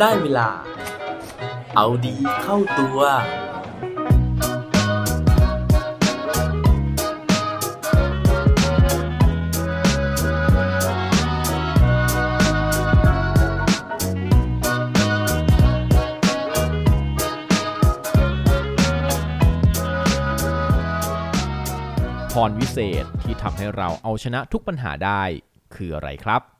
ได้เวลา เอาดีเข้าตัว พรวิเศษที่ทำให้เราเอาชนะทุกปัญหาได้คืออะไรครับ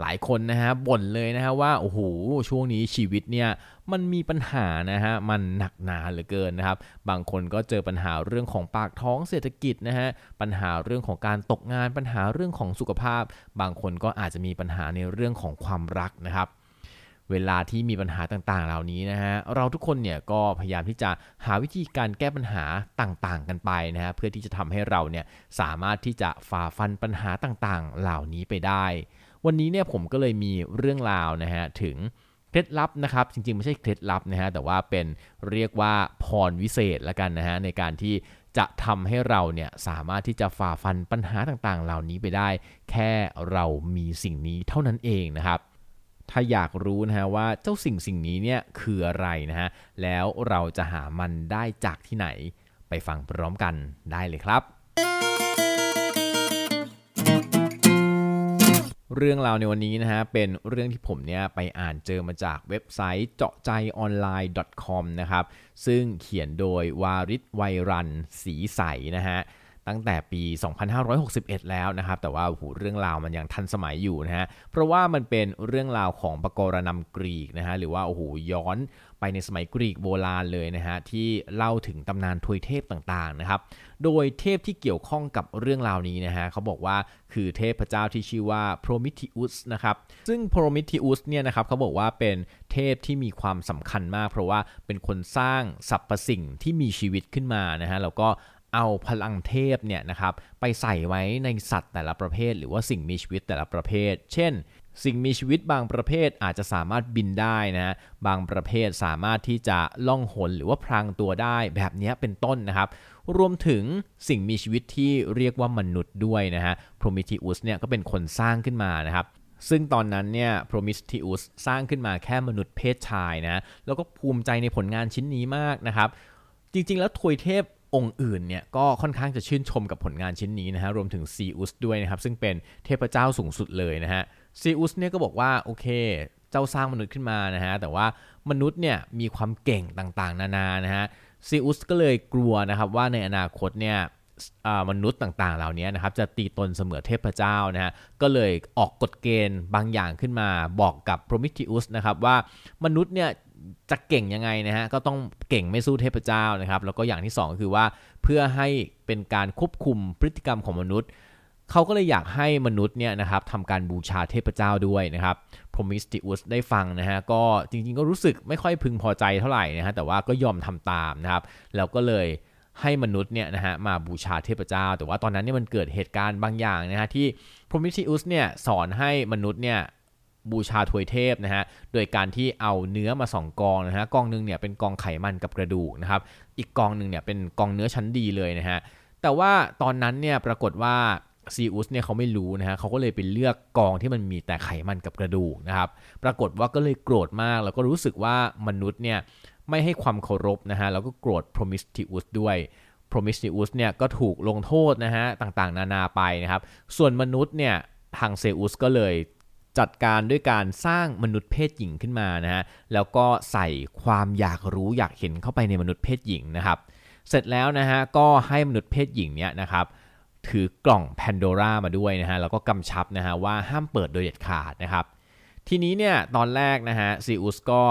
หลายคนนะฮะบ่นเลยนะฮะว่าโอ้โหช่วงนี้ชีวิตเนี่ยมันมีปัญหานะฮะมันหนักหนาเหลือเกินนะครับ บางคนก็เจอปัญหาเรื่องของปากท้องเศรษฐกิจนะฮะปัญหาเรื่องของการตกงานปัญหาเรื่องของสุขภาพ บางคนก็อาจจะมีปัญหาในเรื่องของความรักนะครับ เวลาที่มีปัญหาต่างๆ เหล่านี้นะฮะเราทุกคนเนี่ยก็พยายามที่จะหาวิธีการแก้ปัญหาต่างๆ กันไปนะฮะเพื่อที่จะทำให้เราเนี่ยสามารถที่จะฝ่าฟันปัญหาต่างๆ เหล่านี้ไปได้ วันนี้เนี่ยผมก็เลยมีเรื่องราวนะฮะถึงเคล็ดลับนะครับจริงๆ ไม่ใช่เคล็ดลับนะฮะแต่ว่าเป็นเรียกว่าพรวิเศษละกันนะฮะในการที่จะทำให้เราเนี่ยสามารถที่จะฝ่าฟันปัญหาต่างๆ เหล่านี้ไปได้ แค่เรามีสิ่งนี้เท่านั้นเองนะครับ ถ้าอยากรู้นะฮะว่าเจ้าสิ่งสิ่งนี้เนี่ยคืออะไรนะฮะแล้วเราจะหามันได้จากที่ไหน ไปฟังพร้อมกันได้เลยครับ เรื่องราวในวันนี้นะฮะเป็นเรื่องที่ผมเนี่ยไปอ่านเจอมาจากเว็บไซต์เจาะใจออนไลน์ .com นะครับซึ่งเขียนโดยวาริศไวรันสีใสนะฮะ ตั้งแต่ปี 2561 แล้วนะครับ แต่ว่าโอ้โหเรื่องราวมันยังทันสมัยอยู่นะฮะ เพราะว่ามันเป็นเรื่องราวของปกรณำกรีกนะฮะ หรือว่าโอ้โหย้อนไปในสมัยกรีกโบราณเลยนะฮะ ที่เล่าถึงตำนานทวยเทพต่างๆนะครับ โดยเทพที่เกี่ยวข้องกับเรื่องราวนี้นะฮะเขาบอกว่าคือเทพเจ้าที่ชื่อว่าโพรมิทิอุสนะครับซึ่งโพรมิทิอุสเนี่ยนะครับเขาบอกว่าเป็นเทพที่มีความสำคัญมาก เพราะว่าเป็นคนสร้างสรรพสิ่งที่มีชีวิตขึ้นมานะฮะแล้วก็ เอาพลังเทพเนี่ยนะครับไปใส่ไว้ในสัตว์แต่ละประเภท หรือว่าสิ่งมีชีวิตแต่ละประเภท เช่น สิ่งมีชีวิตบางประเภทอาจจะสามารถบินได้นะบางประเภทสามารถที่จะล่องหนหรือว่าพรางตัวได้แบบนี้เป็นต้นนะครับ รวมถึงสิ่งมีชีวิตที่เรียกว่ามนุษย์ด้วยนะฮะโพรมิทิอุสเนี่ยก็เป็นคนสร้างขึ้นมานะครับซึ่งตอนนั้นเนี่ยโพรมิทิอุสสร้างขึ้นมาแค่มนุษย์เพศชายนะ แล้วก็ภูมิใจในผลงานชิ้นนี้มากนะครับ จริงๆ แล้วทวยเทพ องค์อื่นเนี่ยก็ค่อนข้างจะชื่นชมกับผลงานชิ้นนี้นะฮะรวมถึงซีอุสด้วยนะครับซึ่งเป็นเทพเจ้าสูงสุดเลยนะฮะซีอุสเนี่ยก็บอกว่าโอเค เจ้าสร้างมนุษย์ขึ้นมานะฮะแต่ว่ามนุษย์เนี่ยมีความเก่งต่างๆ นานานะฮะซีอุสก็เลยกลัวนะครับว่าในอนาคตเนี่ยมนุษย์ต่างๆ เหล่านี้นะครับจะตีตนเสมอเทพเจ้านะฮะก็เลยออกกฎเกณฑ์บางอย่างขึ้นมาบอกกับโพรมิทิอุสนะครับว่ามนุษย์เนี่ย จะเก่งยังไงนะฮะก็ต้องเก่งไม่สู้เทพเจ้านะครับ แล้วก็อย่างที่ 2 ก็คือว่าเพื่อให้เป็นการควบคุมพฤติกรรมของมนุษย์เขาก็เลยอยากให้มนุษย์เนี่ยนะครับทำการบูชาเทพเจ้าด้วยนะครับพรมิสติอุสได้ฟังนะฮะก็จริงๆ ก็รู้สึกไม่ค่อยพึงพอใจเท่าไหร่นะฮะแต่ว่าก็ยอมทำตามนะครับ แล้วก็เลยให้มนุษย์เนี่ยนะฮะมาบูชาเทพเจ้า แต่ว่าตอนนั้นเนี่ยมันเกิดเหตุการณ์บางอย่างนะฮะที่พรมิสติอุสเนี่ยสอนให้มนุษย์เนี่ย บูชาถวยเทพนะฮะ โดยการที่เอาเนื้อมา2กองนะฮะ กองหนึ่งเนี่ยเป็นกองไขมันกับกระดูกนะครับ อีกกองหนึ่งเนี่ยเป็นกองเนื้อชั้นดีเลยนะฮะ แต่ว่าตอนนั้นเนี่ยปรากฏว่าซีอุสเนี่ยเขาไม่รู้นะฮะเขาก็เลยไปเลือกกองที่มันมีแต่ไขมันกับกระดูกนะครับ ปรากฏว่าก็เลยโกรธมาก แล้วก็รู้สึกว่ามนุษย์เนี่ยไม่ให้ความเคารพนะฮะ แล้วก็โกรธพรมิสติอุสด้วยพรมิสติอุสเนี่ยก็ถูกลงโทษนะฮะต่างๆ นานาไปนะครับ ส่วนมนุษย์เนี่ยทางเซอุสก็เลย จัดการด้วยการสร้างมนุษย์เพศหญิงขึ้นมานะฮะแล้วก็ใส่ความอยากรู้อยากเห็นเข้าไปในมนุษย์เพศหญิงนะครับ เสร็จแล้วนะฮะก็ให้มนุษย์เพศหญิงเนี่ยนะครับถือกล่องแพนโดรามาด้วยนะฮะแล้วก็กำชับนะฮะว่าห้ามเปิดโดยเด็ดขาดนะครับ ทีนี้เนี่ยตอนแรกนะฮะซีอุสก็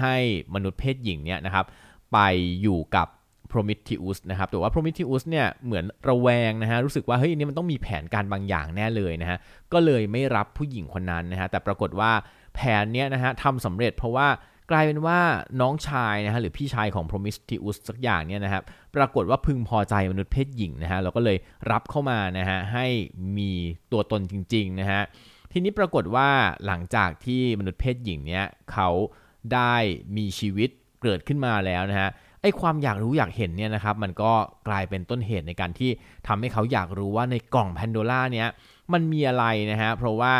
ให้มนุษย์เพศหญิงเนี่ยนะครับไปอยู่กับ Prometheus นะครับ แต่ว่า Prometheus เนี่ยเหมือนระแวงนะฮะ รู้สึกว่าเฮ้ยนี่มันต้องมีแผนการบางอย่างแน่เลยนะฮะ ก็เลยไม่รับผู้หญิงคนนั้นนะฮะ แต่ปรากฏว่าแผนเนี้ยนะฮะทำสำเร็จเพราะว่ากลายเป็นว่าน้องชายนะฮะหรือพี่ชายของ Prometheus สักอย่างเนี่ยนะครับ ปรากฏว่าพึงพอใจมนุษย์เพศหญิงนะฮะ เราก็เลยรับเข้ามานะฮะให้มีตัวตนจริงๆนะฮะ ทีนี้ปรากฏว่าหลังจากที่มนุษย์เพศหญิงเนี้ยเขาได้มีชีวิตเกิดขึ้นมาแล้วนะฮะ ไอ้ความอยากรู้อยากเห็นเนี่ยนะครับมันก็กลายเป็นต้นเหตุในการที่ทำให้เขาอยากรู้ว่าในกล่องแพนโดล่าเนี้ยมันมีอะไรนะฮะเพราะว่า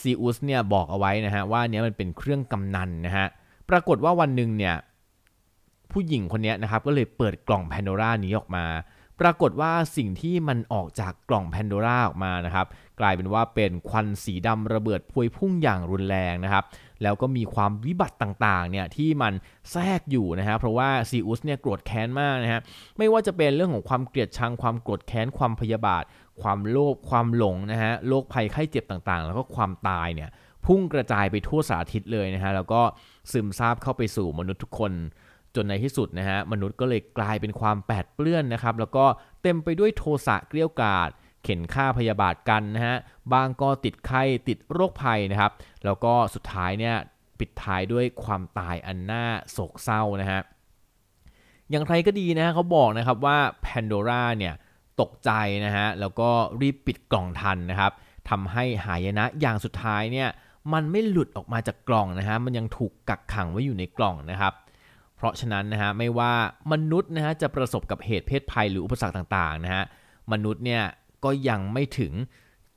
ซีอุสเนี่ยบอกเอาไว้นะฮะว่าเนี้ยมันเป็นเครื่องกำนันนะฮะปรากฏว่าวันหนึ่งเนี่ยผู้หญิงคนนี้นะครับก็เลยเปิดกล่องแพนโดร่านี้ออกมา ปรากฏว่าสิ่งที่มันออกจากกล่องแพนโดร่าออกมานะครับ กลายเป็นว่าเป็นควันสีดำระเบิดพวยพุ่งอย่างรุนแรงนะครับแล้วก็มีความวิบัติต่างๆเนี่ยที่มันแทรกอยู่นะฮะเพราะว่าซีอุสเนี่ยโกรธแค้นมากนะฮะไม่ว่าจะเป็นเรื่องของความเกลียดชังความโกรธแค้นความพยาบาท ความโลภความหลงนะฮะโรคภัยไข้เจ็บต่างๆ แล้วก็ความตายเนี่ยพุ่งกระจายไปทั่วสารทิศเลยนะฮะแล้วก็ซึมซาบเข้าไปสู่มนุษย์ทุกคน จนในที่สุดนะฮะมนุษย์ก็เลยกลายเป็นความแปดเปื้อนนะครับแล้วก็เต็มไปด้วยโทสะเกลี้ยกล่อม เข็นฆ่าพยาบาทกันนะฮะบางก็ติดไข้ติดโรคภัยนะครับ แล้วก็สุดท้ายเนี่ยปิดท้ายด้วยความตายอันน่าโศกเศร้านะฮะอย่างไรก็ดีนะเขาบอกนะครับว่าแพนโดร่าเนี่ยตกใจนะฮะแล้วก็รีบปิดกล่องทันนะครับทำให้หายนะอย่างสุดท้ายเนี่ยมันไม่หลุดออกมาจากกล่องนะฮะมันยังถูกกักขังไว้อยู่ในกล่องนะครับ เพราะฉะนั้นนะฮะไม่ว่ามนุษย์นะฮะจะประสบกับเหตุเพศภัยหรืออุปสรรคต่างๆนะฮะมนุษย์เนี่ย ก็ยังไม่ถึง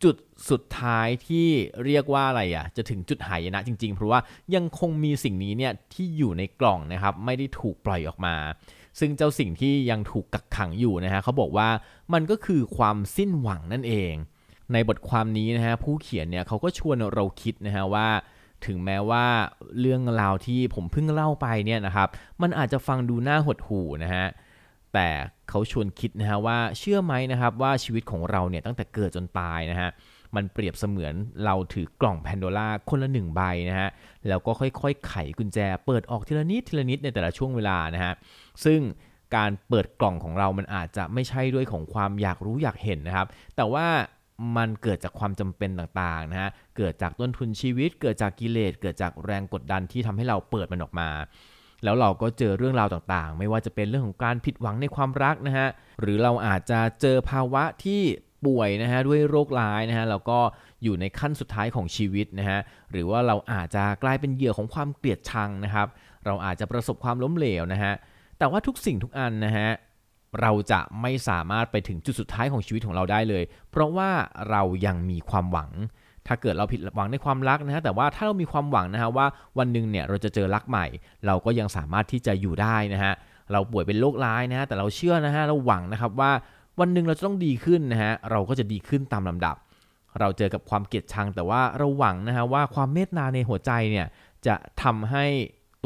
จุดสุดท้ายที่เรียกว่าอะไรอะจะถึงจุดหายนะจริงๆ เพราะว่ายังคงมีสิ่งนี้เนี่ยที่อยู่ในกล่องนะครับไม่ได้ถูกปล่อยออกมา ซึ่งเจ้าสิ่งที่ยังถูกกักขังอยู่นะฮะเขาบอกว่ามันก็คือความสิ้นหวังนั่นเอง ในบทความนี้นะฮะผู้เขียนเนี่ยเขาก็ชวนเราคิดนะฮะว่าถึงแม้ว่าเรื่องราวที่ผมเพิ่งเล่าไปเนี่ยนะครับ มันอาจจะฟังดูน่าหดหู่นะฮะ แต่เขาชวนคิดนะฮะว่าเชื่อไหมนะครับว่าชีวิตของเราเนี่ยตั้งแต่เกิดจนตายนะฮะมันเปรียบเสมือนเราถือกล่องแพนโดล่าคนละหนึ่งใบนะฮะแล้วก็ค่อยๆ ไขกุญแจ เปิดออกทีละนิดทีละนิดในแต่ละช่วงเวลานะฮะซึ่งการเปิดกล่องของเรามันอาจจะไม่ใช่ด้วยของความอยากรู้อยากเห็นนะครับ แต่ว่ามันเกิดจากความจำเป็นต่างๆนะฮะ เกิดจากต้นทุนชีวิต เกิดจากกิเลส เกิดจากแรงกดดันที่ทำให้เราเปิดมันออกมา แล้วเราก็เจอเรื่องราวต่างๆ ไม่ว่าจะเป็นเรื่องของการผิดหวังในความรักนะฮะหรือเราอาจจะเจอภาวะที่ป่วยนะฮะด้วยโรคร้ายนะฮะแล้วก็อยู่ในขั้นสุดท้ายของชีวิตนะฮะหรือว่าเราอาจจะกลายเป็นเหยื่อของความเกลียดชังนะครับ เราอาจจะประสบความล้มเหลวนะฮะแต่ว่าทุกสิ่งทุกอันนะฮะเราจะไม่สามารถไปถึงจุดสุดท้ายของชีวิตของเราได้เลย เพราะว่าเรายังมีความหวัง ถ้าเกิดเราผิดหวังในความรักนะฮะแต่ว่าถ้าเรามีความหวังนะฮะว่าวันหนึ่งเนี่ยเราจะเจอรักใหม่ เราก็ยังสามารถที่จะอยู่ได้นะฮะเราป่วยเป็นโรคร้ายนะฮะแต่เราเชื่อนะฮะเราหวังนะครับว่าวันหนึ่งเราจะต้องดีขึ้นนะฮะเราก็จะดีขึ้นตามลำดับ เราเจอกับความเกลียดชัง แต่ว่าเราหวังนะฮะว่าความเมตตาในหัวใจเนี่ยจะทำให้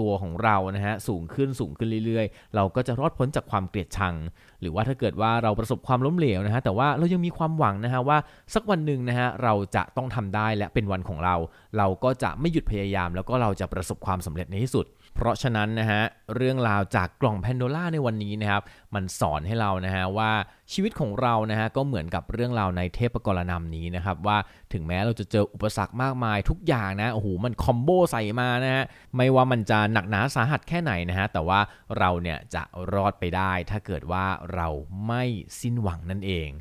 ตัวของเรานะฮะสูงขึ้นสูงขึ้นเรื่อยๆ เราก็จะรอดพ้นจากความเกลียดชัง หรือว่าถ้าเกิดว่าเราประสบความล้มเหลวนะฮะแต่ว่าเรายังมีความหวังนะฮะว่าสักวันหนึ่งนะฮะเราจะต้องทำได้และเป็นวันของเรา เราก็จะไม่หยุดพยายาม แล้วก็เราจะประสบความสำเร็จในที่สุด เพราะฉะนั้นนะฮะเรื่องราวจากกล่องแพนโดล่าในวันนี้นะครับมันสอนให้เรานะฮะว่าชีวิตของเรานะฮะก็เหมือนกับเรื่องราวในเทพกรนำนี้นะครับว่าถึงแม้เราจะเจออุปสรรคมากมายทุกอย่างนะโอ้โหมันคอมโบใส่มานะฮะไม่ว่ามันจะหนักหนาสาหัสแค่ไหนนะฮะแต่ว่าเราเนี่ยจะรอดไปได้ ถ้าเกิดว่าเราไม่สิ้นหวังนั่นเอง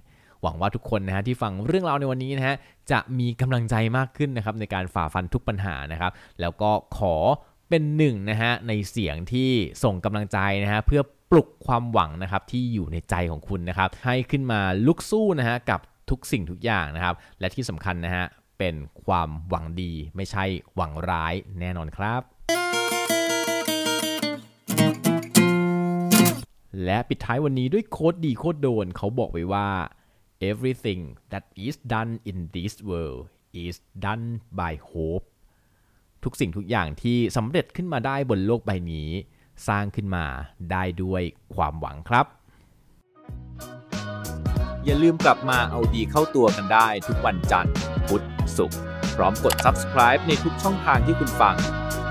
หวังว่าทุกคนนะฮะที่ฟังเรื่องราวในวันนี้นะฮะจะมีกำลังใจมากขึ้นนะครับในการฝ่าฟันทุกปัญหานะครับ แล้วก็ขอ เป็นหนึ่งนะฮะในเสียงที่ส่งกำลังใจนะฮะเพื่อปลุกความหวังนะครับที่อยู่ในใจของคุณนะครับให้ขึ้นมาลุกสู้นะฮะกับทุกสิ่งทุกอย่างนะครับ และที่สำคัญนะฮะเป็นความหวังดีไม่ใช่หวังร้ายแน่นอนครับ และปิดท้ายวันนี้ด้วยโค้ดดีโค้ดโดนเขาบอกไว้ว่า everything that is done in this world is done by hope ทุกสิ่งทุกอย่างที่สำเร็จขึ้นมาได้บนโลกใบนี้ สร้างขึ้นมาได้ด้วยความหวังครับ อย่าลืมกลับมาเอาดีเข้าตัวกันได้ทุกวันจันทร์ พุธศุกร์พร้อมกด subscribe ในทุกช่องทางที่คุณฟัง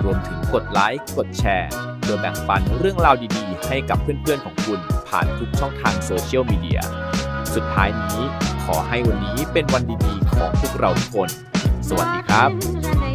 รวมถึงกดไลค์กดแชร์โดยแบ่งปันเรื่องราวดีๆ ให้กับเพื่อนๆของคุณผ่านทุกช่องทางโซเชียลมีเดียสุดท้ายนี้ขอให้วันนี้เป็นวันดีๆของพวกเราทุกคน สวัสดีครับ